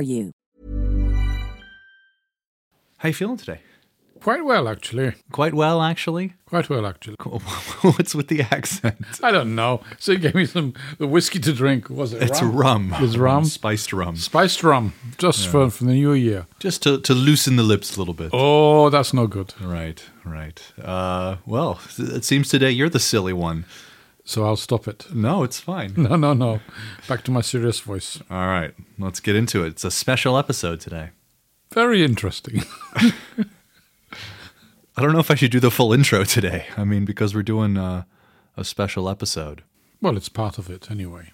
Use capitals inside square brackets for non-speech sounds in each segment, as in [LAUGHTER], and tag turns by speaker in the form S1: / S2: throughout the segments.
S1: you.
S2: How you feeling today?
S3: Quite well, actually.
S2: Quite well, actually.
S3: Quite well, actually. [LAUGHS]
S2: What's with the accent?
S3: I don't know. So you gave me some the whiskey to drink. Was it
S2: It's
S3: rum?
S2: rum.
S3: It's rum?
S2: Spiced rum.
S3: Spiced rum, just for, for the new year.
S2: Just to, to loosen the lips a little bit.
S3: Oh, that's no good.
S2: Right, right. Uh, well, it seems today you're the silly one.
S3: So I'll stop it.
S2: No, it's fine. [LAUGHS]
S3: No, no, no. Back to my serious voice.
S2: All right, let's get into it. It's a special episode today.
S3: Very interesting. [LAUGHS]
S2: I don't know if I should do the full intro today. I mean, because we're doing uh, a special episode.
S3: well, it's part of it anyway.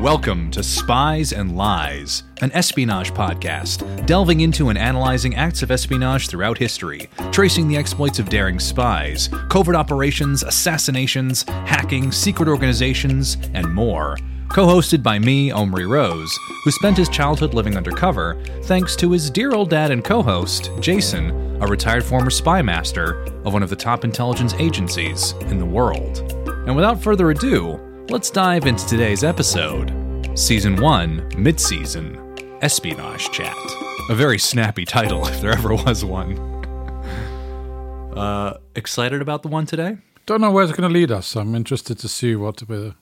S2: Welcome to Spies and Lies, an espionage podcast, delving into and analyzing acts of espionage throughout history, tracing the exploits of daring spies, covert operations, assassinations, hacking, secret organizations, and more. Co hosted by me, Omri Rose, who spent his childhood living undercover thanks to his dear old dad and co host, Jason, a retired former spy master of one of the top intelligence agencies in the world. And without further ado, let's dive into today's episode Season 1 Mid Season Espionage Chat. A very snappy title, [LAUGHS] if there ever was one. [LAUGHS] Uh, excited about the one today?
S3: Don't know where it's going to lead us. I'm interested to see what uh,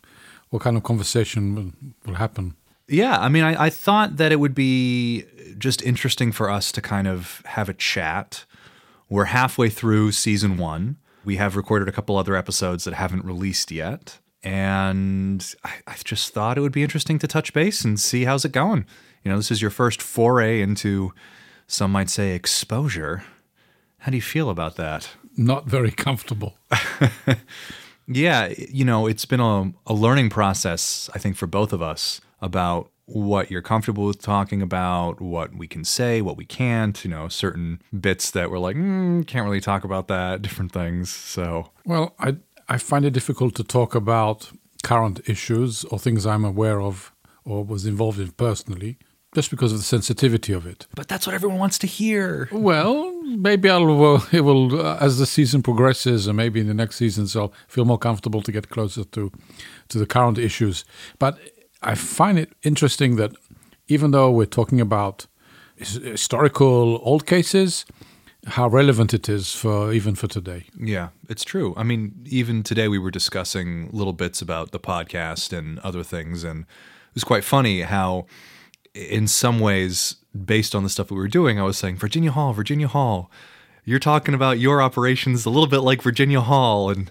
S3: what kind of conversation will, will happen.
S2: Yeah, I mean, I, I thought that it would be just interesting for us to kind of have a chat. We're halfway through season one. We have recorded a couple other episodes that haven't released yet. And I, I just thought it would be interesting to touch base and see how's it going. You know, this is your first foray into, some might say, exposure. How do you feel about that?
S3: Not very comfortable. [LAUGHS]
S2: Yeah, you know, it's been a, a learning process, I think, for both of us about what you're comfortable with talking about, what we can say, what we can't, you know, certain bits that we're like, mm, can't really talk about that, [LAUGHS] different things. So,
S3: Well, I I find it difficult to talk about current issues or things I'm aware of or was involved in personally, just because of the sensitivity of it.
S2: but that's what everyone wants to hear.
S3: Well, maybe I'll uh, [LAUGHS] it will uh, as the season progresses, and maybe in the next seasons I'll feel more comfortable to get closer to to the current issues. But I find it interesting that even though we're talking about historical old cases, how relevant it is for even for today.
S2: Yeah, it's true. I mean, even today we were discussing little bits about the podcast and other things, and it was quite funny how, in some ways, based on the stuff that we were doing, I was saying Virginia Hall, Virginia Hall. You're talking about your operations a little bit like Virginia Hall, and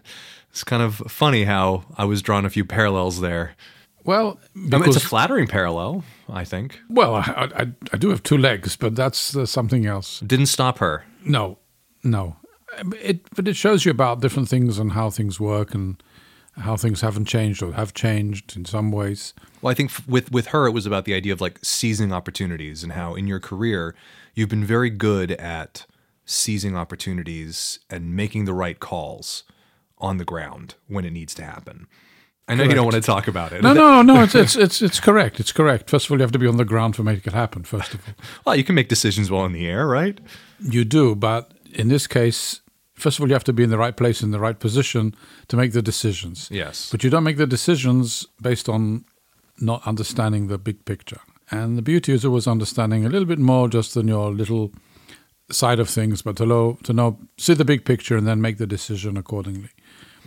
S2: it's kind of funny how I was drawing a few parallels there.
S3: Well,
S2: I mean, it's a flattering parallel, I think.
S3: well, I, I I do have two legs, but that's uh, something else.
S2: Didn't stop her.
S3: No, no. It, but it shows you about different things and how things work and how things haven't changed or have changed in some ways.
S2: Well, I think f- with with her, it was about the idea of like seizing opportunities and how in your career you've been very good at seizing opportunities and making the right calls on the ground when it needs to happen. I know you don't want to talk about it.
S3: No, no, no. It's, [LAUGHS] it's it's it's correct. It's correct. First of all, you have to be on the ground for making it happen. First of all,
S2: Well, you can make decisions while in the air, right?
S3: You do, but in this case, first of all, you have to be in the right place in the right position to make the decisions.
S2: Yes.
S3: But you don't make the decisions based on not understanding the big picture. And the beauty is always understanding a little bit more just than your little side of things, but to know, to know see the big picture and then make the decision accordingly.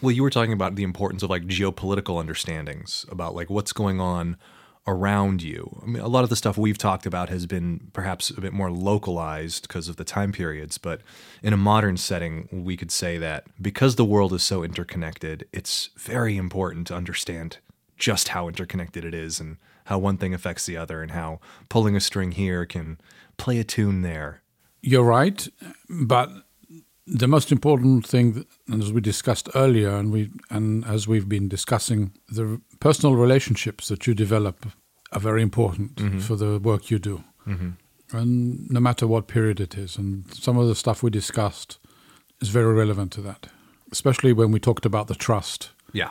S2: Well, you were talking about the importance of like geopolitical understandings about like what's going on around you. I mean, a lot of the stuff we've talked about has been perhaps a bit more localized because of the time periods, but in a modern setting, we could say that because the world is so interconnected, it's very important to understand just how interconnected it is and how one thing affects the other and how pulling a string here can play a tune there.
S3: You're right, but the most important thing, and as we discussed earlier, and we and as we've been discussing, the personal relationships that you develop are very important for the work you do, and no matter what period it is. And some of the stuff we discussed is very relevant to that, especially when we talked about the trust.
S2: Yeah.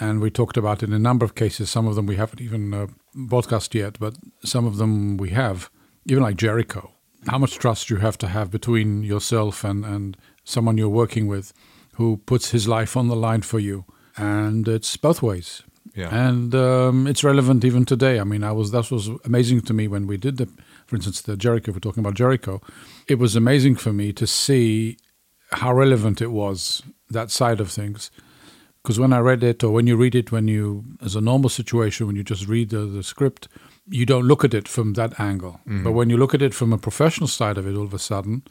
S3: And we talked about in a number of cases. Some of them we haven't even uh, broadcast yet, but some of them we have, even like Jericho. How much trust you have to have between yourself and, and someone you're working with who puts his life on the line for you. And it's both ways.
S2: Yeah.
S3: And um, it's relevant even today. I mean, I was that was amazing to me when we did the, for instance, the Jericho. If we're talking about Jericho, it was amazing for me to see how relevant it was that side of things because when I read it, or when you read it, when you, as a normal situation, when you just read the, the script, you don't look at it from that angle. But when you look at it from a professional side of it, all of a sudden,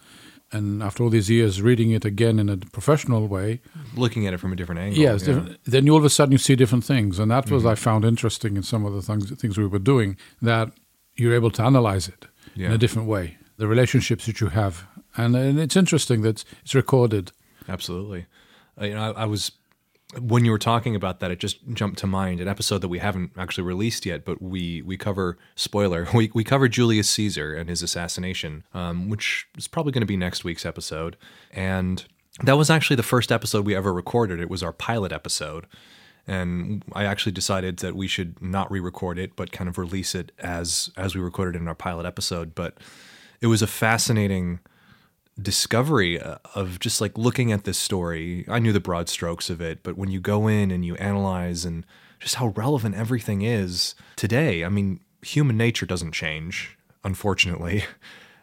S3: and after all these years reading it again in a professional way,
S2: Looking at it from a different angle.
S3: yes,
S2: yeah.
S3: then you all of a sudden you see different things, and that was I found interesting in some of the things things we were doing that you're able to analyze it in a different way, the relationships that you have, and, and it's interesting that it's recorded.
S2: Absolutely. Uh, you know, I, I was when you were talking about that, it just jumped to mind an episode that we haven't actually released yet, but we we cover spoiler. [LAUGHS] We we cover Julius Caesar and his assassination, um, which is probably going to be next week's episode, and that was actually the first episode we ever recorded. It was our pilot episode. And I actually decided that we should not re-record it, but kind of release it as as we recorded in our pilot episode. But it was a fascinating discovery uh, of just like looking at this story. I knew the broad strokes of it, but when you go in and you analyze and just how relevant everything is today, I mean, human nature doesn't change, unfortunately. [LAUGHS]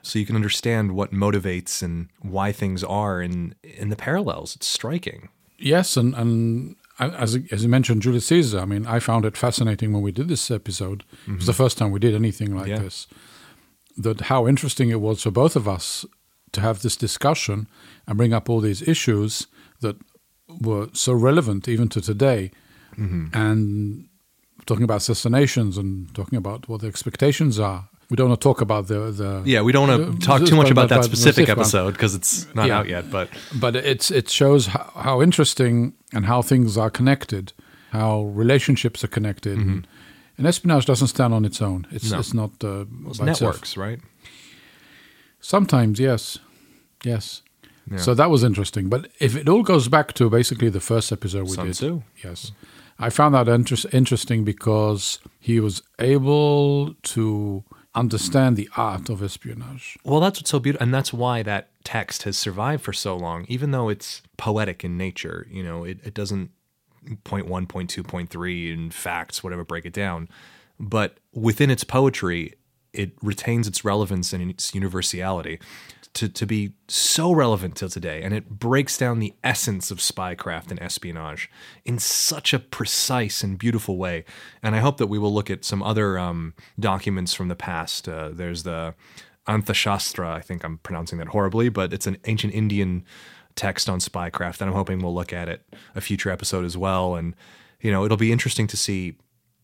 S2: So you can understand what motivates and why things are in in the parallels. It's striking.
S3: Yes, and and as as you mentioned, Julius Caesar. I mean, I found it fascinating when we did this episode. It was the first time we did anything like
S2: Yeah.
S3: this. That how interesting it was for both of us to have this discussion and bring up all these issues that were so relevant even to today, and talking about assassinations and talking about what the expectations are. We don't want to talk about the the
S2: Yeah, we don't want to talk too much about that specific episode because it's not
S3: Yeah.
S2: out yet. But
S3: but it's it shows how, how interesting and how things are connected, how relationships are connected. And, and espionage doesn't stand on its own. It's
S2: Mm-hmm. No.
S3: it's not uh,
S2: it's
S3: by itself.
S2: networks, right?
S3: Sometimes, yes, yes.
S2: Yeah.
S3: So that was interesting. But if it all goes back to basically the first episode we
S2: Sun
S3: did,
S2: Tzu.
S3: yes, I found that interest, interesting because he was able to understand the art of espionage.
S2: Well, that's what's so beautiful, and that's why that text has survived for so long, even though it's poetic in nature. You know, it, it doesn't point one, point two, point three, and facts, whatever, break it down. But within its poetry, it retains its relevance and its universality to, to be so relevant till today. And it breaks down the essence of spycraft and espionage in such a precise and beautiful way. And I hope that we will look at some other um, documents from the past. Uh, there's the Anthashastra, I think I'm pronouncing that horribly, but it's an ancient Indian text on spycraft. And I'm hoping we'll look at it a future episode as well. And, you know, it'll be interesting to see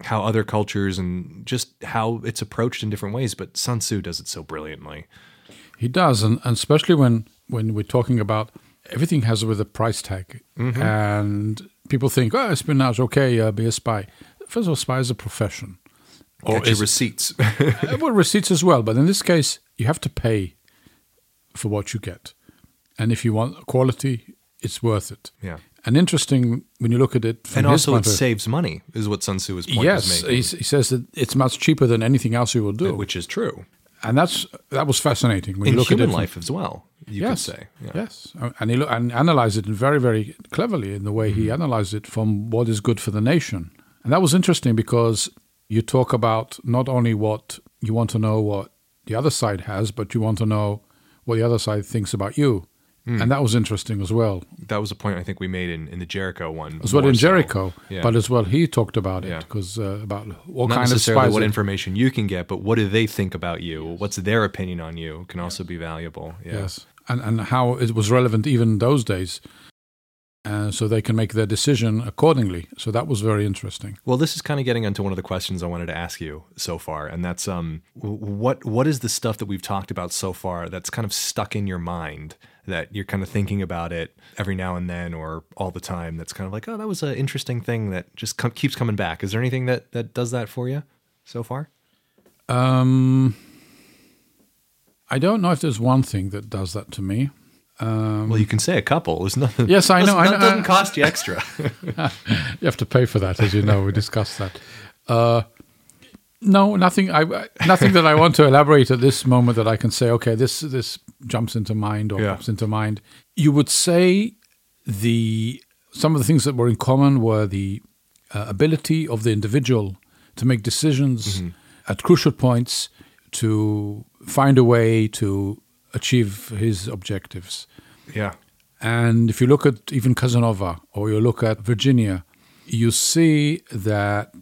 S2: how other cultures and just how it's approached in different ways. But Sun Tzu does it so brilliantly.
S3: He does, and, and especially when when we're talking about everything has with a price tag,
S2: Mm-hmm.
S3: and people think, oh, espionage, okay, uh, be a spy. First of all, spy is a profession. Or is-
S2: receipts. [LAUGHS]
S3: Uh, well, receipts as well, but in this case, you have to pay for what you get, and if you want quality, it's worth it.
S2: yeah.
S3: And interesting when you look at it from
S2: and also it saves money, is what Sun
S3: Yes,
S2: is making,
S3: he's, he says that it's much cheaper than anything else you will do,
S2: which is true
S3: and that's that was fascinating when
S2: in
S3: you look
S2: human
S3: at it from-
S2: life as well. You
S3: yes,
S2: could say, yeah.
S3: yes, and he look, and analyzed it very, very cleverly in the way
S2: Mm-hmm.
S3: he analyzed it from what is good for the nation, and that was interesting because you talk about not only what you want to know what the other side has, but you want to know what the other side thinks about you,
S2: Mm.
S3: and that was interesting as well.
S2: That was a point I think we made in, in the Jericho one
S3: As well in
S2: so.
S3: Jericho,
S2: Yeah.
S3: but as well he talked about it
S2: Yeah.
S3: because uh, about what
S2: not
S3: kind of spies.
S2: what information you can get, but what do they think about you? What's their opinion on you can also be valuable. Yeah.
S3: Yes, and and how it was relevant even in those days, uh, so they can make their decision accordingly. So that was very interesting.
S2: Well, this is kind of getting into one of the questions I wanted to ask you so far, and that's um, what what is the stuff that we've talked about so far that's kind of stuck in your mind that you're kind of thinking about it every now and then or all the time? That's kind of like, oh, that was an interesting thing that just com- keeps coming back. Is there anything that that does that for you so far?
S3: Um, I don't know if there's one thing that does that to me. Um,
S2: well, you can say a couple. There's nothing.
S3: Yes, I [LAUGHS] know,
S2: that doesn't
S3: I-
S2: cost you extra. [LAUGHS] [LAUGHS]
S3: you have to pay for that, as you know. We discussed that. Uh, no, nothing. I nothing that I want to elaborate at this moment that I can say. Okay, this this jumps into mind or
S2: Yeah.
S3: pops into mind. You would say the some of the things that were in common were the uh, ability of the individual to make decisions at crucial points to find a way to achieve his objectives.
S2: yeah.
S3: And if you look at even Casanova or you look at Virginia, you see that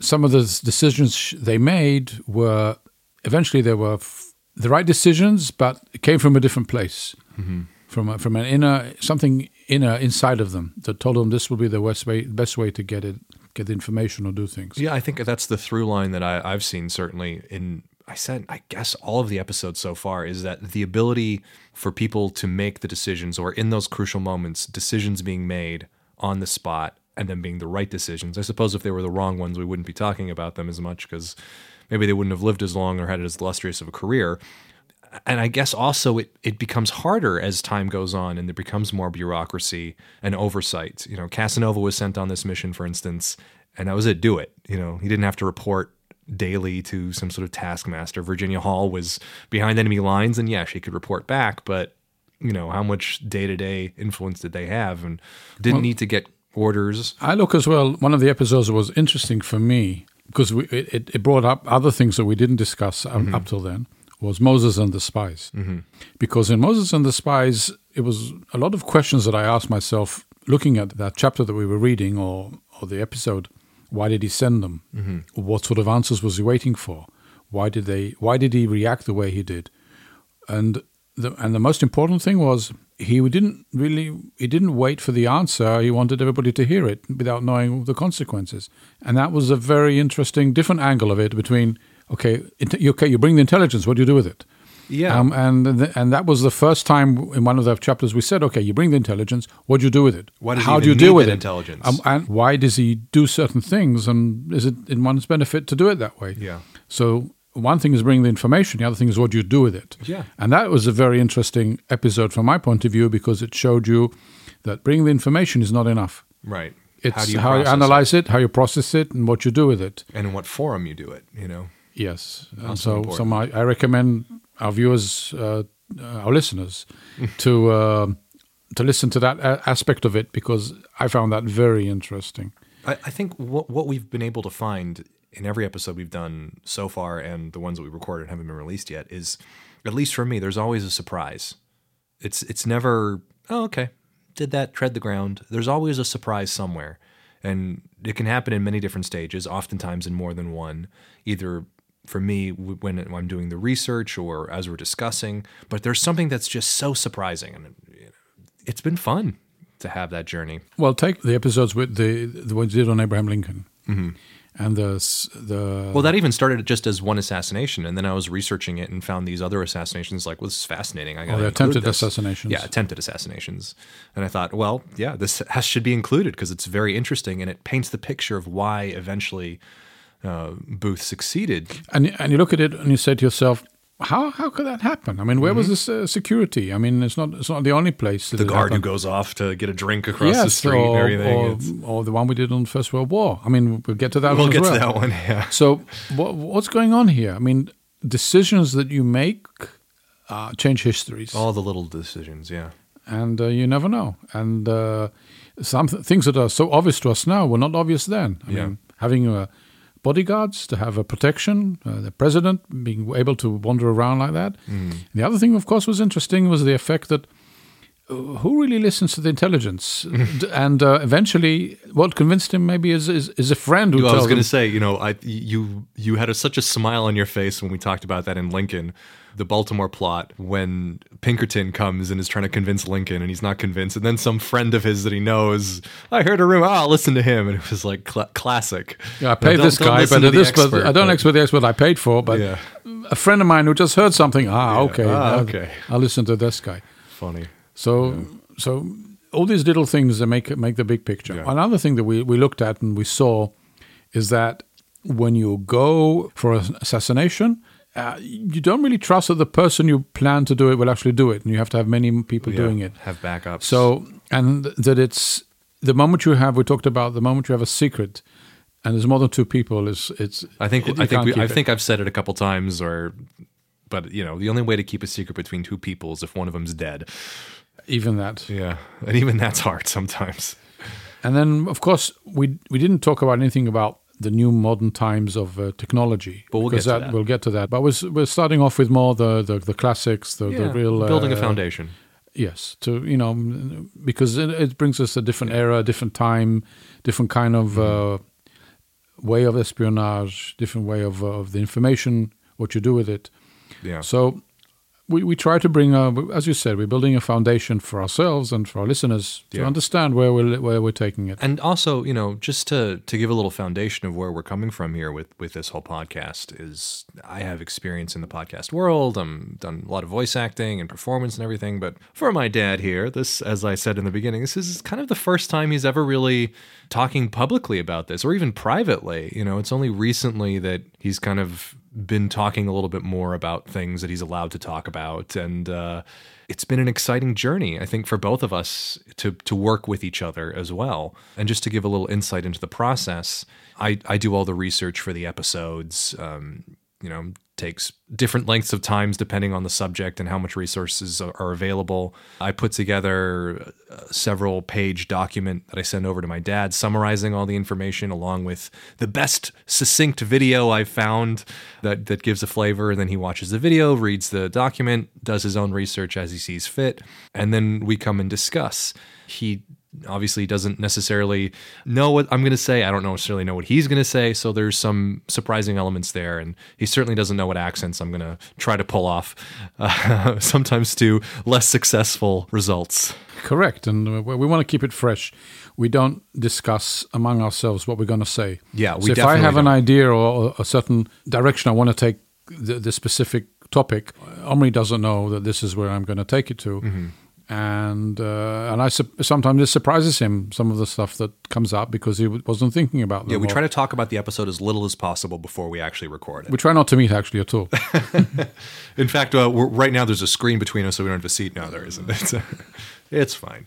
S3: some of the decisions they made were eventually they were f- the right decisions, but it came from a different place, mm-hmm. from a, from an inner something inner inside of them that told them this will be the best way best way to get it get the information or do things.
S2: Yeah, I think that's the through line that I, I've seen certainly in I said I guess all of the episodes so far is that the ability for people to make the decisions or in those crucial moments, decisions being made on the spot and then being the right decisions. I suppose if they were the wrong ones, we wouldn't be talking about them as much because maybe they wouldn't have lived as long or had as illustrious of a career. And I guess also it, it becomes harder as time goes on and there becomes more bureaucracy and oversight. You know, Casanova was sent on this mission, for instance, and that was it, do it. You know, he didn't have to report daily to some sort of taskmaster. Virginia Hall was behind enemy lines, and yeah, she could report back, but you know, how much day to day influence did they have? And didn't need to get orders.
S3: I look as well. One of the episodes was interesting for me because we, it, it brought up other things that we didn't discuss up, mm-hmm. up till then was Moses and the spies. Mm-hmm. Because in Moses and the spies, it was a lot of questions that I asked myself looking at that chapter that we were reading or or the episode. Why did he send them? Mm-hmm. What sort of answers was he waiting for? Why did they? Why did he react the way he did? And the and the most important thing was he didn't really he didn't wait for the answer. He wanted everybody to hear it without knowing the consequences. And that was a very interesting, different angle of it. Between okay, okay, you bring the intelligence. What do you do with it?
S2: Yeah.
S3: Um, and th- and that was the first time in one of the chapters we said, okay, you bring the intelligence. What do you do with it? How do you deal with it?
S2: intelligence?
S3: Um, and why does he do certain things? And is it in one's benefit to do it that way?
S2: Yeah.
S3: So one thing is bringing the information. The other thing is what you do with it.
S2: Yeah.
S3: And that was a very interesting episode from my point of view because it showed you that bringing the information is not enough.
S2: right.
S3: It's
S2: how
S3: how
S2: do
S3: you,
S2: you, process it?
S3: analyze it? how you process it, and what you do with it.
S2: and in what forum you do it, you know.
S3: Yes. And so, so my, I recommend our viewers, uh, uh, our listeners, [LAUGHS] to uh, to listen to that a- aspect of it because I found that very interesting.
S2: I, I think what what we've been able to find in every episode we've done so far, and the ones that we recorded haven't been released yet, is at least for me, there's always a surprise. It's it's never oh okay, did that tread the ground. There's always a surprise somewhere, and it can happen in many different stages. Oftentimes in more than one, either for me when I'm doing the research or as we're discussing. But there's something that's just so surprising, and it's been fun to have that journey.
S3: Well, take the episodes with the the ones you did on Abraham Lincoln, mm-hmm. and the the
S2: Well, that even started just as one assassination, and then I was researching it and found these other assassinations. Like, well, this is fascinating. I got
S3: Oh, the attempted assassinations.
S2: Yeah, attempted assassinations. And I thought, well, yeah, this [LAUGHS] has, should be included because it's very interesting and it paints the picture of why eventually uh, Booth succeeded.
S3: and and you look at it and you say to yourself, how how could that happen? I mean, where was this uh, security? I mean, it's not it's not the only place. that
S2: Mm-hmm. The guard who goes off to get a drink across
S3: yes,
S2: the street
S3: or,
S2: and everything.
S3: or, or the one we did on the First World War. I mean, we'll get to that.
S2: we'll
S3: one
S2: get
S3: as well.
S2: to that one. [LAUGHS] Yeah.
S3: So, what, what's going on here? I mean, decisions that you make uh, change histories,
S2: All the little decisions. Yeah.
S3: and uh, you never know. And uh, some th- things that are so obvious to us now were not obvious then. I
S2: Yeah.
S3: mean, having uh, bodyguards to have a protection, uh, the president being able to wander around like that.
S2: Mm.
S3: The other thing, of course, was interesting was the effect that. uh, Who really listens to the intelligence? [LAUGHS] And uh, eventually, what convinced him maybe is is, is a friend who
S2: Well, I was going to say, you know, I you you had a, such a smile on your face when we talked about that in Lincoln, the Baltimore plot, when Pinkerton comes and is trying to convince Lincoln, and he's not convinced, and then some friend of his that he knows, I heard a rumor, oh, I'll listen to him, and it was like cl- classic.
S3: Yeah, I paid this guy, but this, but I don't
S2: but-
S3: expect the expert I paid for. But
S2: Yeah.
S3: a friend of mine who just heard something. Ah,
S2: Yeah.
S3: okay,
S2: Ah,
S3: I'll-
S2: okay.
S3: I'll listen to this guy.
S2: Funny.
S3: So, so all these little things that make make the big picture.
S2: Yeah.
S3: Another thing that we we looked at and we saw is that when you go for an assassination. Uh, you don't really trust that the person you plan to do it will actually do it, and you have to have many people
S2: Yeah,
S3: doing it.
S2: Have backups.
S3: So, and that it's the moment you have, we talked about the moment you have a secret, and there's more than two people, is it's.
S2: I think
S3: you
S2: I think we, I
S3: it.
S2: think I've said it a couple times, or but you know, the only way to keep a secret between two people is if one of them's dead.
S3: even that.
S2: Yeah, and even that's hard sometimes.
S3: And then, of course, we we didn't talk about anything about the new modern times of uh, technology.
S2: But we'll
S3: because
S2: get to that.
S3: We'll get to that. But we're, we're starting off with more the the, the classics, the, the real
S2: building a
S3: uh,
S2: foundation.
S3: Yes, to you know, because it, it brings us a different era, a different time, different kind of
S2: Mm-hmm.
S3: uh, way of espionage, different way of uh, of the information, what you do with it.
S2: Yeah.
S3: So we, we try to bring, a, as you said, we're building a foundation for ourselves and for our listeners to
S2: Yeah.
S3: understand where we're where we're taking it.
S2: And also, you know, just to to give a little foundation of where we're coming from here with with this whole podcast is I have experience in the podcast world. I'm done a lot of voice acting and performance and everything, but for my dad here, this as I said in the beginning, this is kind of the first time he's ever really talking publicly about this or even privately. You know, it's only recently that he's kind of been talking a little bit more about things that he's allowed to talk about and uh it's been an exciting journey, I think, for both of us to to work with each other as well. And just to give a little insight into the process, I, I do all the research for the episodes. Um, you know, takes different lengths of times depending on the subject and how much resources are, available. I put together a several page document that I send over to my dad, summarizing all the information along with the best succinct video I've found that that gives a flavor. And then he watches the video, reads the document, does his own research as he sees fit, and then we come and discuss. He obviously doesn't necessarily know what I'm going to say. I don't necessarily know what he's going to say. So there's some surprising elements there. And he certainly doesn't know what accents I'm going to try to pull off, uh, [LAUGHS] sometimes to less successful results.
S3: Correct, and we we want to keep it fresh. We don't discuss among ourselves what we're going to say.
S2: Yeah, we
S3: so if I have an
S2: don't.
S3: idea or a certain direction I want to take the, the specific topic, Omri doesn't know that this is where I'm going to take it to.
S2: Mm-hmm.
S3: And uh, and I sup- sometimes it surprises him some of the stuff that comes up because he w- wasn't thinking about them.
S2: Yeah, we try to talk about the episode as little as possible before we actually record it.
S3: we try not to meet actually at all. [LAUGHS]
S2: In fact, uh, right now there's a screen between us, so we don't have a seat. No, there isn't. [LAUGHS] It's, it's fine.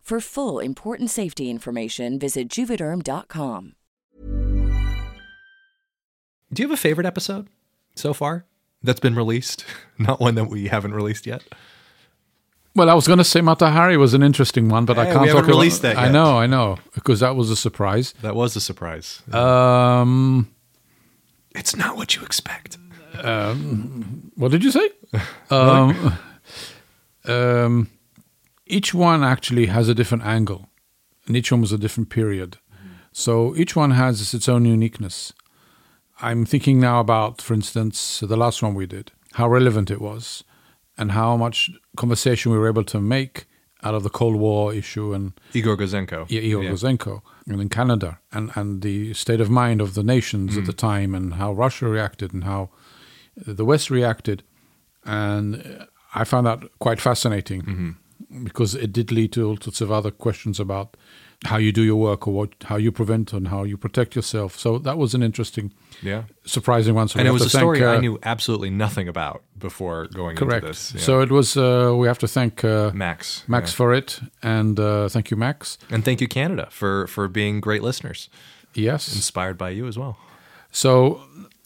S1: For full important safety information, visit juvederm.com.
S2: Do you have a favorite episode so far that's been released? [LAUGHS] Not one that we haven't released yet.
S3: Well, I was going to say Mata Hari was an interesting one, but I can't
S2: we haven't
S3: talk about-
S2: released that
S3: I know, I know, because that was a surprise.
S2: That was a surprise.
S3: Um,
S2: it's not what you expect.
S3: Um, what did you say? [LAUGHS] um, [LAUGHS] um, each one actually has a different angle, and each one was a different period. Mm-hmm. So each one has its own uniqueness. I'm thinking now about, for instance, the last one we did, how relevant it was, and how much conversation we were able to make out of the Cold War issue and
S2: Igor Gouzenko.
S3: yeah, Igor Gouzenko and in Canada and, and the state of mind of the nations at the mm. time and how Russia reacted and how the West reacted. And I found that quite fascinating mm-hmm. Because it did lead to all sorts of other questions about how you do your work or what, how you prevent and how you protect yourself. So that was an interesting,
S2: Yeah.
S3: surprising one. So
S2: And it was a
S3: thank,
S2: story I
S3: uh,
S2: knew absolutely nothing about before going
S3: Correct.
S2: into this. Yeah.
S3: So it was, uh, we have to thank uh,
S2: Max.
S3: Max
S2: yeah.
S3: for it. And uh, thank you, Max.
S2: And thank you, Canada, for, for being great listeners,
S3: Yes.
S2: inspired by you as well.
S3: So,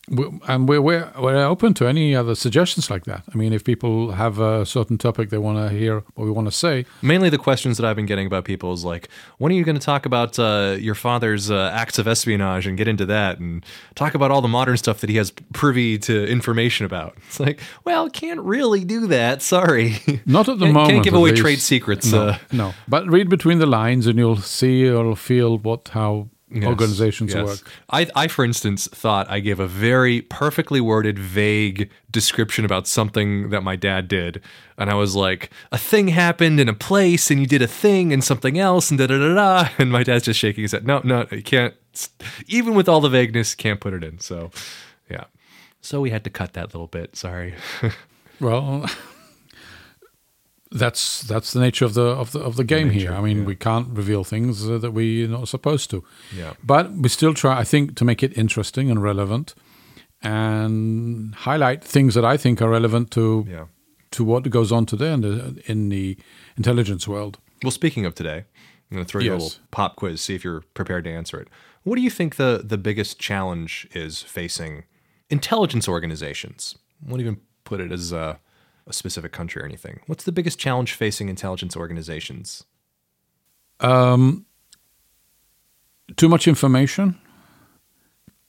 S3: and we're, we're we're open to any other suggestions like that. I mean, if people have a certain topic they want to hear what we want to say,
S2: Mainly the questions that I've been getting about people is like, when are you going to talk about uh, your father's uh, acts of espionage and get into that and talk about all the modern stuff that he has privy to information about? It's like, well, can't really do that. Sorry.
S3: not at the moment.
S2: Can't give away
S3: least.
S2: trade secrets.
S3: No,
S2: uh,
S3: no, but read between the lines, and you'll see, you'll feel what how
S2: Yes,
S3: organizations
S2: yes.
S3: work.
S2: I, I, for instance, thought I gave a very perfectly worded, vague description about something that my dad did. And I was like, a thing happened in a place, and you did a thing and something else, and da da da da. [LAUGHS] And my dad's just shaking his head. No, no, you can't. Even with all the vagueness, can't put it in. So, yeah. So we had to cut that little bit. Sorry. [LAUGHS]
S3: Well, [LAUGHS] that's that's the nature of the of the of the game here. I mean, we can't reveal things uh, that we're not supposed to.
S2: Yeah.
S3: But we still try, I think, to make it interesting and relevant, and highlight things that I think are relevant to
S2: Yeah.
S3: to what goes on today in the in the intelligence world.
S2: Well, speaking of today, I'm going to throw you a little pop quiz, see if you're prepared to answer it. What do you think the, the biggest challenge is facing intelligence organizations? I Won't even put it as a, a specific country or anything. What's the biggest challenge facing intelligence organizations?
S3: Um, too much information,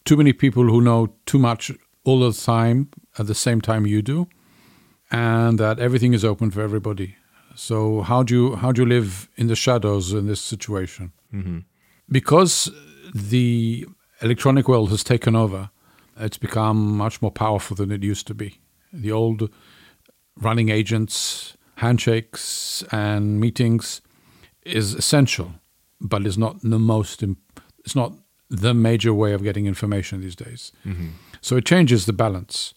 S3: too many people who know too much all the time at the same time you do, and that everything is open for everybody. So how do you how do you live in the shadows in this situation? Because the electronic world has taken over, it's become much more powerful than it used to be. The old running agents, handshakes, and meetings is essential, but is not the most. Imp- it's not the major way of getting information these days. Mm-hmm. So it changes the balance.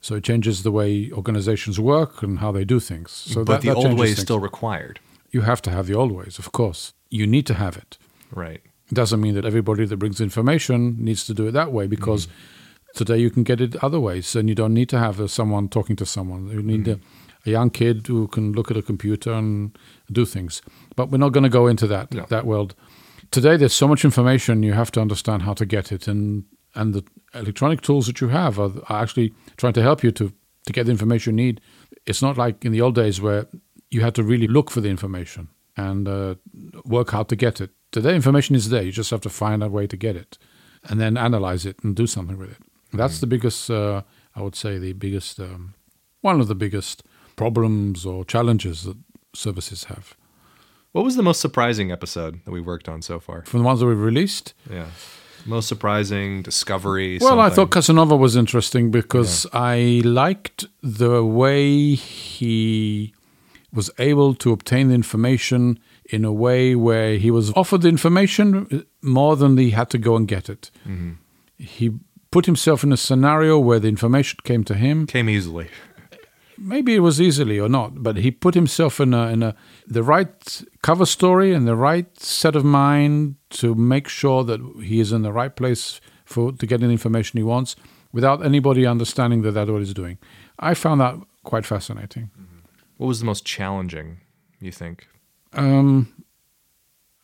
S3: So it changes the way organizations work and how they do things. So
S2: but
S3: that,
S2: the
S3: that
S2: old way is
S3: things.
S2: still required.
S3: You have to have the old ways, of course. You need to have it.
S2: Right.
S3: It doesn't mean that everybody that brings information needs to do it that way because mm-hmm. Today you can get it other ways and you don't need to have uh, someone talking to someone. You need a, a young kid who can look at a computer and do things. But we're not going to go into that
S2: No.
S3: that world. Today there's so much information you have to understand how to get it and and the electronic tools that you have are, are actually trying to help you to to get the information you need. It's not like in the old days where you had to really look for the information and uh, work hard to get it. Today, information is there. You just have to find a way to get it, and then analyze it and do something with it. That's the biggest, uh, I would say, the biggest, um, one of the biggest problems or challenges that services have.
S2: What was the most surprising episode that we worked on so far?
S3: From the ones that we've released,
S2: Yeah. Most surprising discovery.
S3: Well, I thought Casanova was interesting because I liked the way he was able to obtain the information in a way where he was offered the information more than he had to go and get it. He put himself in a scenario where the information came to him.
S2: Came easily.
S3: Maybe it was easily or not, but he put himself in a in a the right cover story and the right set of mind to make sure that he is in the right place for to get the information he wants without anybody understanding that that's what he's doing. I found that quite fascinating.
S2: What was the most challenging, you think?
S3: Um,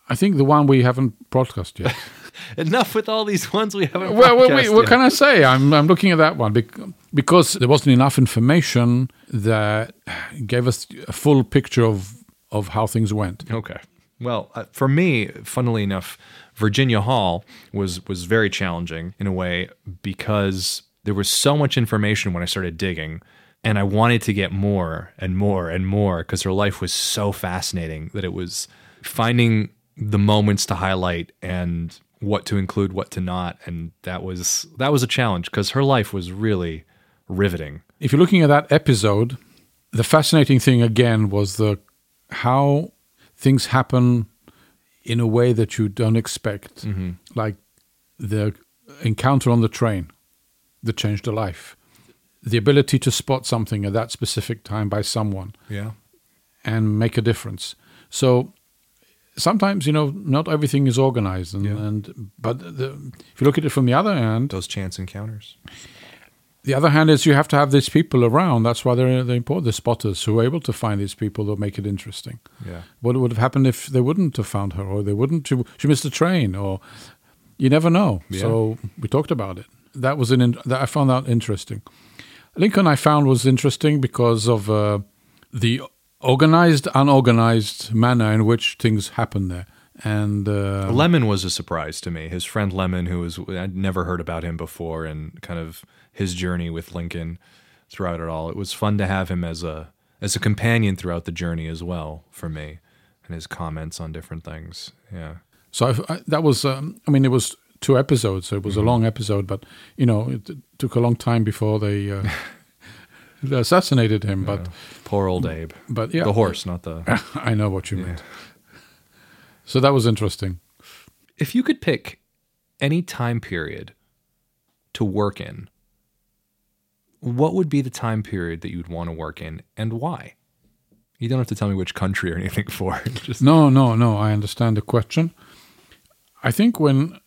S3: I think the one we haven't broadcast yet. [LAUGHS]
S2: Enough with all these ones we haven't.
S3: well, well, wait, what can I say? I'm I'm looking at that one because there wasn't enough information that gave us a full picture of of how things went.
S2: Okay. Well, uh, for me, funnily enough, Virginia Hall was was very challenging in a way because there was so much information when I started digging, and I wanted to get more and more and more because her life was so fascinating that it was finding the moments to highlight and what to include, what to not, and that was that was a challenge because her life was really riveting.
S3: If you're looking at that episode, the fascinating thing again was the how things happen in a way that you don't expect, mm-hmm. like the encounter on the train that changed her life, the ability to spot something at that specific time by someone.
S2: Yeah.
S3: and make a difference. So sometimes you know not everything is organized, and,
S2: Yeah.
S3: and but the, if you look at it from the other hand,
S2: Those chance encounters.
S3: the other hand is you have to have these people around. That's why they're they're important. The spotters who are able to find these people that make it interesting.
S2: Yeah.
S3: What would have happened if they wouldn't have found her, or they wouldn't? She, she missed the train, or you never know.
S2: Yeah.
S3: So we talked about it. That was an in, that I found that interesting. Lincoln I found was interesting because of uh, the organized, unorganized manner in which things happen there, and uh,
S2: Lamon was a surprise to me. His friend Lamon, who was I'd never heard about him before, and kind of his journey with Lincoln throughout it all. It was fun to have him as a as a companion throughout the journey as well for me, and his comments on different things. Yeah,
S3: So I, that was, um, I mean, it was two episodes, so it was a long episode, but you know, it, took a long time before they, uh, they [LAUGHS] assassinated him. But
S2: poor old Abe.
S3: but yeah,
S2: the horse, not the. [LAUGHS]
S3: I know what you meant. So that was interesting.
S2: if you could pick any time period to work in, what would be the time period that you would want to work in, and why? You don't have to tell me which country or anything [LAUGHS] for. Just
S3: No, no, no. I understand the question. I think when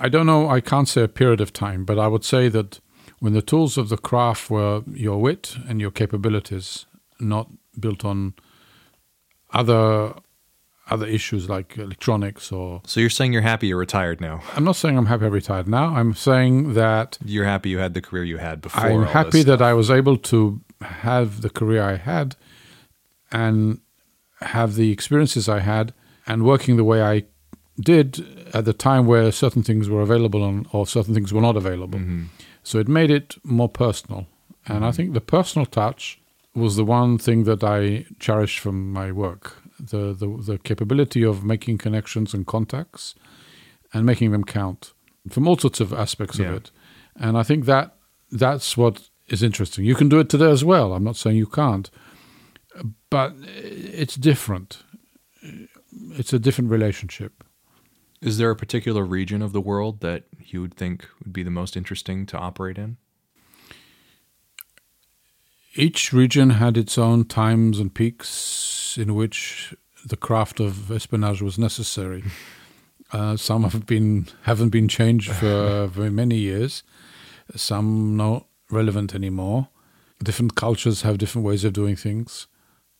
S3: I don't know, I can't say a period of time, but I would say that when the tools of the craft were your wit and your capabilities, not built on other other issues like electronics or
S2: So you're saying you're happy you're retired now?
S3: I'm not saying I'm happy I'm retired now. I'm saying that
S2: You're happy you had the career you had before.
S3: I'm happy that. I was able to have the career I had and have the experiences I had and working the way I did at the time where certain things were available and, or certain things were not available. Mm-hmm. So it made it more personal. And I mm-hmm. think the personal touch was the one thing that I cherished from my work. The, the the capability of making connections and contacts and making them count from all sorts of aspects
S2: Yeah.
S3: of it. And I think that that's what is interesting. You can do it today as well. I'm not saying you can't, but it's different. It's a different relationship.
S2: Is there a particular region of the world that you would think would be the most interesting to operate in?
S3: Each region had its own times and peaks in which the craft of espionage was necessary. [LAUGHS] Uh, some have been haven't been changed for [LAUGHS] very many years. Some not relevant anymore. Different cultures have different ways of doing things.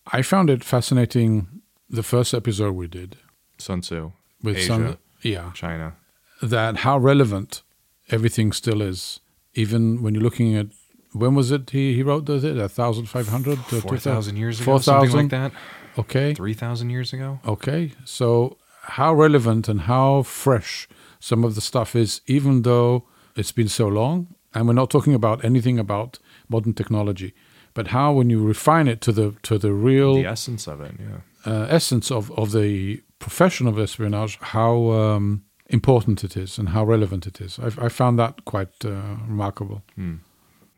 S3: I found it fascinating. The first episode we did
S2: Sun Tzu,
S3: with
S2: Asia,
S3: some, yeah,
S2: China.
S3: that how relevant everything still is, even when you're looking at when was it he, he wrote this? A thousand five hundred,
S2: Four thousand years ago,
S3: four
S2: something like that.
S3: Okay,
S2: Three thousand years ago.
S3: okay. So how relevant and how fresh some of the stuff is, even though it's been so long, and we're not talking about anything about modern technology, but how when you refine it to the to the real
S2: The essence of it, yeah.
S3: uh, essence of, of the profession of espionage, how um, important it is and how relevant it is. I, I found that quite uh, remarkable.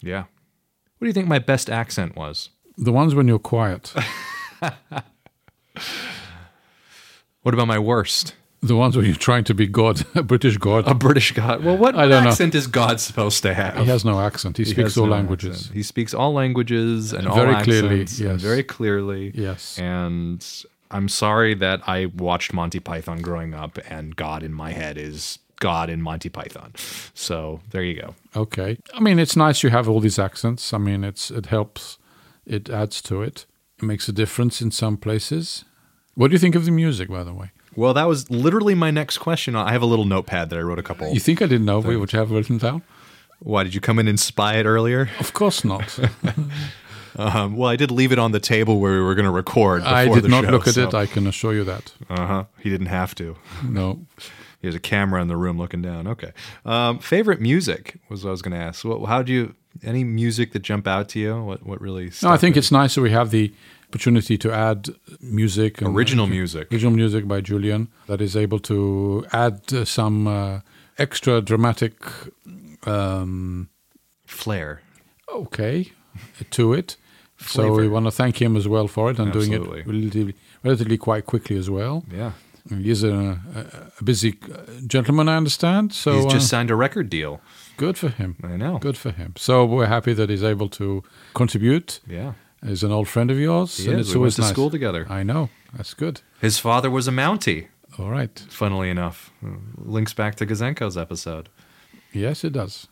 S2: Yeah. What do you think my best accent was?
S3: The ones when you're quiet. [LAUGHS]
S2: What about my worst?
S3: The ones where you're trying to be God, [LAUGHS] a British God.
S2: A British god. Well, what
S3: I don't know.
S2: accent is God supposed to have?
S3: he has no accent. He,
S2: He
S3: speaks all
S2: no
S3: languages.
S2: accent. He speaks all languages and all
S3: Very clearly,
S2: accents,
S3: yes.
S2: very clearly.
S3: Yes.
S2: And I'm sorry that I watched Monty Python growing up, and God in my head is God in Monty Python. So there you go.
S3: Okay. I mean, it's nice you have all these accents. I mean, it's it helps. It adds to it. It makes a difference in some places. What do you think of the music, by the way?
S2: Well, that was literally my next question. I have a little notepad that I wrote a couple.
S3: You think I didn't know what you have written down?
S2: Why did you come in and spy it earlier?
S3: Of course not. [LAUGHS]
S2: Um, well, I did leave it on the table where we were going to record.
S3: I did
S2: the
S3: not
S2: show,
S3: look at
S2: so-
S3: it. I can assure you that.
S2: Uh huh. He didn't have to.
S3: No. [LAUGHS]
S2: He has a camera in the room looking down. Okay. Um, favorite music was what I was going to ask. What, how do you? Any music that jump out to you? What what really?
S3: No, I think it's nice that we have the opportunity to add music, and-
S2: Original music.
S3: original music by Julian that is able to add uh, some uh, extra dramatic, um,
S2: flair?
S3: okay, to it. So we want to thank him as well for it and doing it relatively, relatively quite quickly as well.
S2: Yeah.
S3: He's a, a, a busy uh, gentleman, I understand. So
S2: He's just
S3: uh,
S2: signed a record deal.
S3: good for him.
S2: I know.
S3: Good for him. So we're happy that he's able to contribute.
S2: Yeah.
S3: He's an old friend of yours,
S2: He
S3: and
S2: is.
S3: it's
S2: We went
S3: always
S2: to
S3: nice.
S2: school together.
S3: I know. That's good.
S2: His father was a Mountie.
S3: All right.
S2: Funnily enough, links back to Gouzenko's episode.
S3: Yes, it does.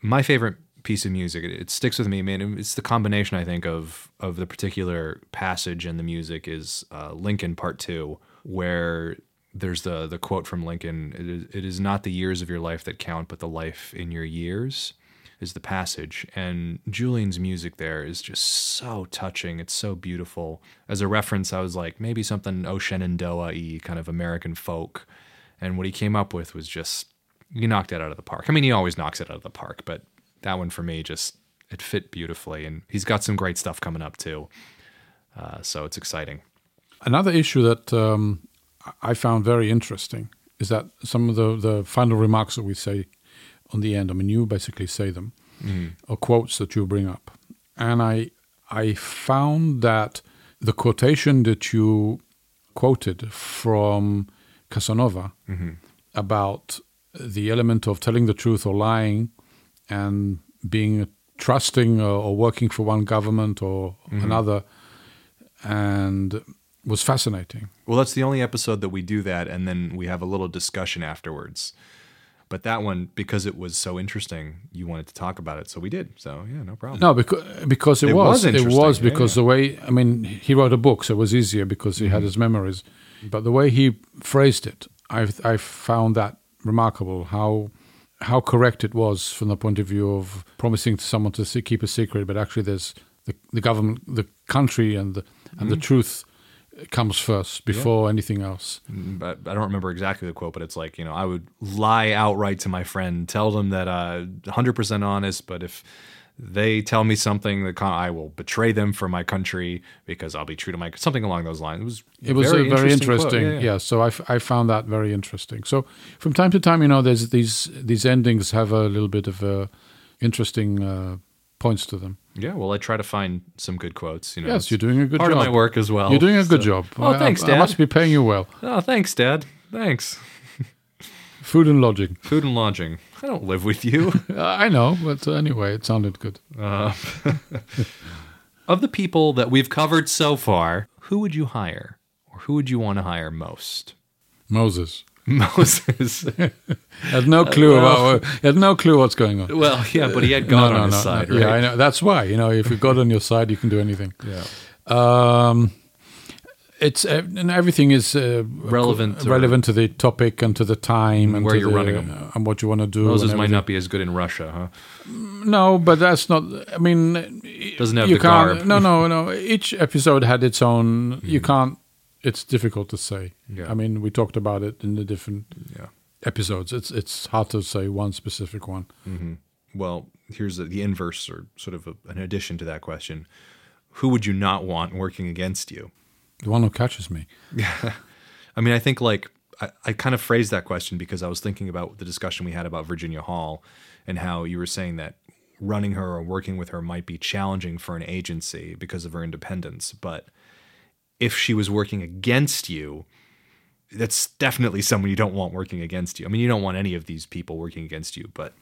S2: my favorite piece of music. It, it sticks with me man. It's the combination i think of of the particular passage in the music is uh, lincoln part two where there's the the quote from lincoln it is, it is not the years of your life that count but the life in your years is the passage. And julian's music there is just so touching. It's so beautiful. As a reference i was like maybe something Shenandoah-y kind of american folk. And what he came up with was just he knocked it out of the park. I mean, he always knocks it out of the park, but that one for me just it fit beautifully, and he's got some great stuff coming up too. Uh, so it's exciting.
S3: Another issue that um, I found very interesting is that some of the, the final remarks that we say on the end, I mean, you basically say them, or quotes that you bring up. And I, I found that the quotation that you quoted from Casanova about the element of telling the truth or lying and being trusting or, or working for one government or another and was fascinating.
S2: Well, that's the only episode that we do that, and then we have a little discussion afterwards. But that one, because it was so interesting, you wanted to talk about it, so we did. So yeah, no problem.
S3: No, because because it,
S2: It
S3: was,
S2: was
S3: it was
S2: yeah,
S3: because
S2: yeah.
S3: the way I mean he wrote a book, so it was easier because he
S2: Mm-hmm.
S3: had his memories. But the way he phrased it, I I found that remarkable. How how correct it was from the point of view of promising to someone to se- keep a secret, but actually there's the the government, the country, and the and
S2: Mm-hmm.
S3: the truth comes first before anything else.
S2: but I don't remember exactly the quote, but it's like you know I would lie outright to my friend, tell them that uh, 100% honest, but if they tell me something, that con- I will betray them for my country because I'll be true to my something along those lines. It was
S3: It was a very
S2: quote.
S3: interesting,
S2: Yeah,
S3: yeah,
S2: yeah.
S3: So I, f- I found that very interesting. So from time to time, you know, there's these these endings have a little bit of uh, interesting uh, points to them.
S2: Yeah, well, I try to find some good quotes. You know,
S3: yes, you're doing a good
S2: part
S3: job.
S2: of my work as well.
S3: You're doing a good job.
S2: Oh,
S3: I-
S2: thanks, Dad.
S3: I must be paying you well.
S2: Oh, thanks, Dad. Thanks.
S3: Food and lodging.
S2: Food and lodging. I don't live with you.
S3: Uh, [LAUGHS] I know, but uh, anyway, it sounded good.
S2: Uh, [LAUGHS] of the people that we've covered so far, who would you hire, or who would you want to hire most?
S3: Moses [LAUGHS]
S2: Moses.
S3: had no clue about. Had no clue what's going on.
S2: well, yeah, but he had God on his side, right?
S3: Yeah, I know. That's why. You know, if you've got on your side, you can do anything.
S2: Yeah.
S3: Um, it's uh, and everything is uh,
S2: Relevant
S3: relevant to the topic and to the time and
S2: Where you're
S3: the-
S2: running 'em.
S3: uh, and what you want to do.
S2: Moses might not be as good in Russia, huh?
S3: No, but that's not. I mean,
S2: Doesn't have
S3: you
S2: the
S3: can't.
S2: garb. Mm-hmm.
S3: No, no, no. Each episode had its own. You can't. It's difficult to say.
S2: Yeah.
S3: I mean, we talked about it in the different
S2: Yeah.
S3: episodes. It's it's hard to say one specific one.
S2: Well, here's the, the inverse, or sort of a, an addition to that question. Who would you not want working against you?
S3: The one who catches me. Yeah. [LAUGHS]
S2: I mean, I think like I, I kind of phrased that question because I was thinking about the discussion we had about Virginia Hall and how you were saying that running her or working with her might be challenging for an agency because of her independence. But if she was working against you, that's definitely someone you don't want working against you. I mean, you don't want any of these people working against you, but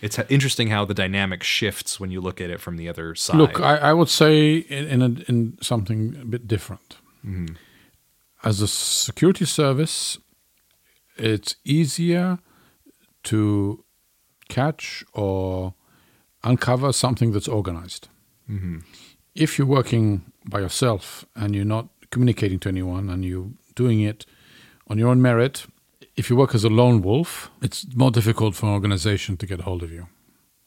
S2: it's interesting how the dynamic shifts when you look at it from the other side.
S3: Look, I, I would say in in, a, in something a bit different. Mm-hmm. As a security service, it's easier to catch or uncover something that's organized. Mm-hmm. If you're working by yourself and you're not communicating to anyone and you're doing it on your own merit, if you work as a lone wolf, it's more difficult for an organization to get hold of you.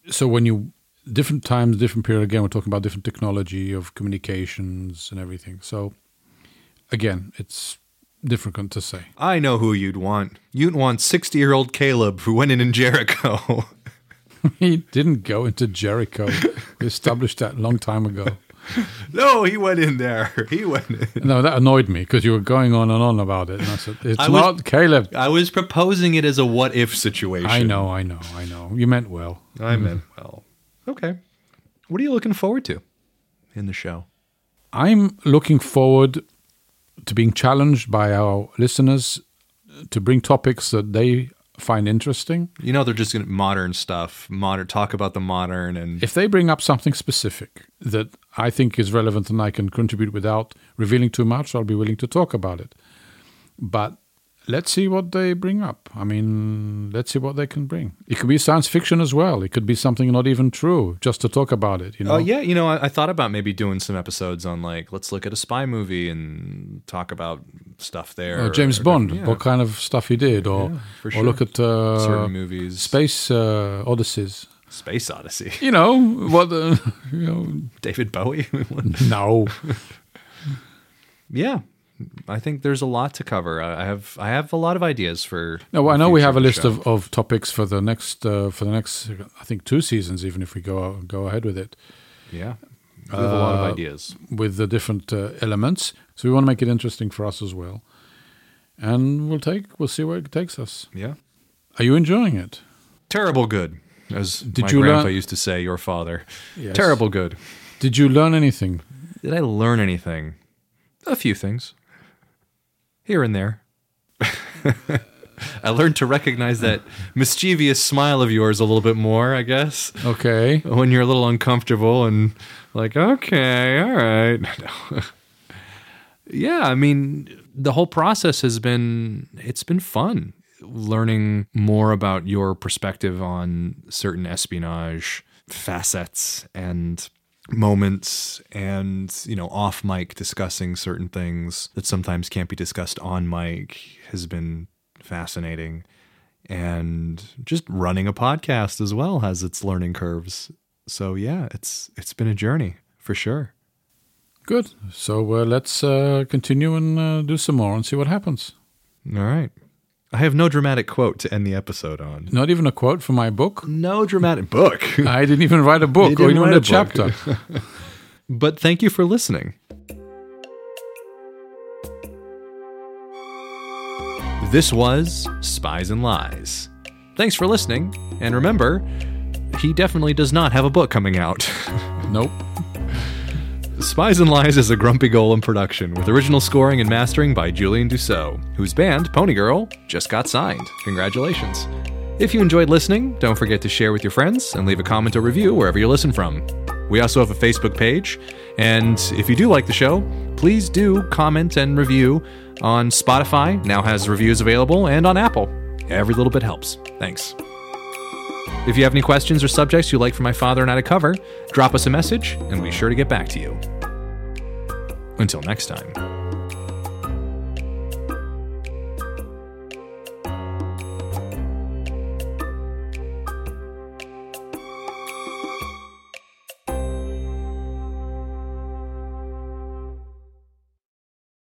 S3: So when you different times, different period again, we're talking about different technology of communications and everything. So again, it's difficult to say.
S2: I know who you'd want. You'd want 60 year old Caleb who went in in Jericho. [LAUGHS]
S3: he didn't go into Jericho. we established that a long time ago. [LAUGHS]
S2: no, he went in there. He went in.
S3: No, that annoyed me because you were going on and on about it. And I said, it's
S2: I was-
S3: not Caleb.
S2: I was proposing it as a what if situation.
S3: I know, I know, I know. You meant well.
S2: I mm. meant well. Okay. What are you looking forward to in the show?
S3: I'm looking forward to being challenged by our listeners to bring topics that they find interesting.
S2: You know, they're just going to modern stuff, modern talk about the modern and
S3: If they bring up something specific that I think is relevant and I can contribute without revealing too much, I'll be willing to talk about it. But let's see what they bring up. I mean, let's see what they can bring. It could be science fiction as well. It could be something not even true, just to talk about it. You know?
S2: Oh yeah, you know, I, I thought about maybe doing some episodes on like let's look at a spy movie and talk about stuff there.
S3: Or James
S2: or-
S3: Bond,
S2: yeah,
S3: what kind of stuff he did, or
S2: for
S3: or look at uh,
S2: certain movies,
S3: Space uh, Odysseys.
S2: Space Odyssey,
S3: You know what? The, [LAUGHS] you know,
S2: David Bowie. [LAUGHS]
S3: no.
S2: yeah, I think there's a lot to cover. I have I have a lot of ideas for.
S3: No, well, I know we have a list
S2: show.
S3: of, of topics for the next uh, for the next I think two seasons, even if we go go ahead with it
S2: yeah. We have a lot of
S3: Uh,
S2: ideas.
S3: with the different uh, elements. So we want to make it interesting for us as well, and we'll take we'll see where it takes us.
S2: Yeah,
S3: Are you enjoying it?
S2: terrible good, as
S3: Did
S2: my
S3: you
S2: grandpa
S3: learn-
S2: used to say. Your father,
S3: Yes.
S2: terrible good.
S3: Did you learn anything?
S2: Did I learn anything? A few things. Here and there. I learned to recognize that mischievous smile of yours a little bit more, I guess,
S3: Okay.
S2: when you're a little uncomfortable and like, okay, all right. yeah, I mean, the whole process has been it's been fun learning more about your perspective on certain espionage facets and moments and you know off mic discussing certain things that sometimes can't be discussed on mic has been fascinating and just running a podcast as well has its learning curves so yeah it's it's been a journey for sure
S3: Good. So uh, let's uh, continue and uh, do some more and see what happens.
S2: all right i have no dramatic quote to end the episode on
S3: Not even a quote from my book.
S2: no dramatic book [LAUGHS]
S3: I didn't even write a book or even a
S2: a
S3: chapter. [LAUGHS]
S2: but thank you for listening This was Spies and Lies. Thanks for listening, and remember, he definitely does not have a book coming out. [LAUGHS]
S3: nope.
S2: Spies and Lies is a Grumpy Golem production with original scoring and mastering by Julian Dussault, whose band, Pony Girl, just got signed. Congratulations. If you enjoyed listening, don't forget to share with your friends and leave a comment or review wherever you listen from. We also have a Facebook page, and if you do like the show, please do comment and review on Spotify, now has reviews available, and on Apple. Every little bit helps. Thanks. If you have any questions or subjects you'd like for my father and I to cover, drop us a message, and we'll be sure to get back to you. Until next time.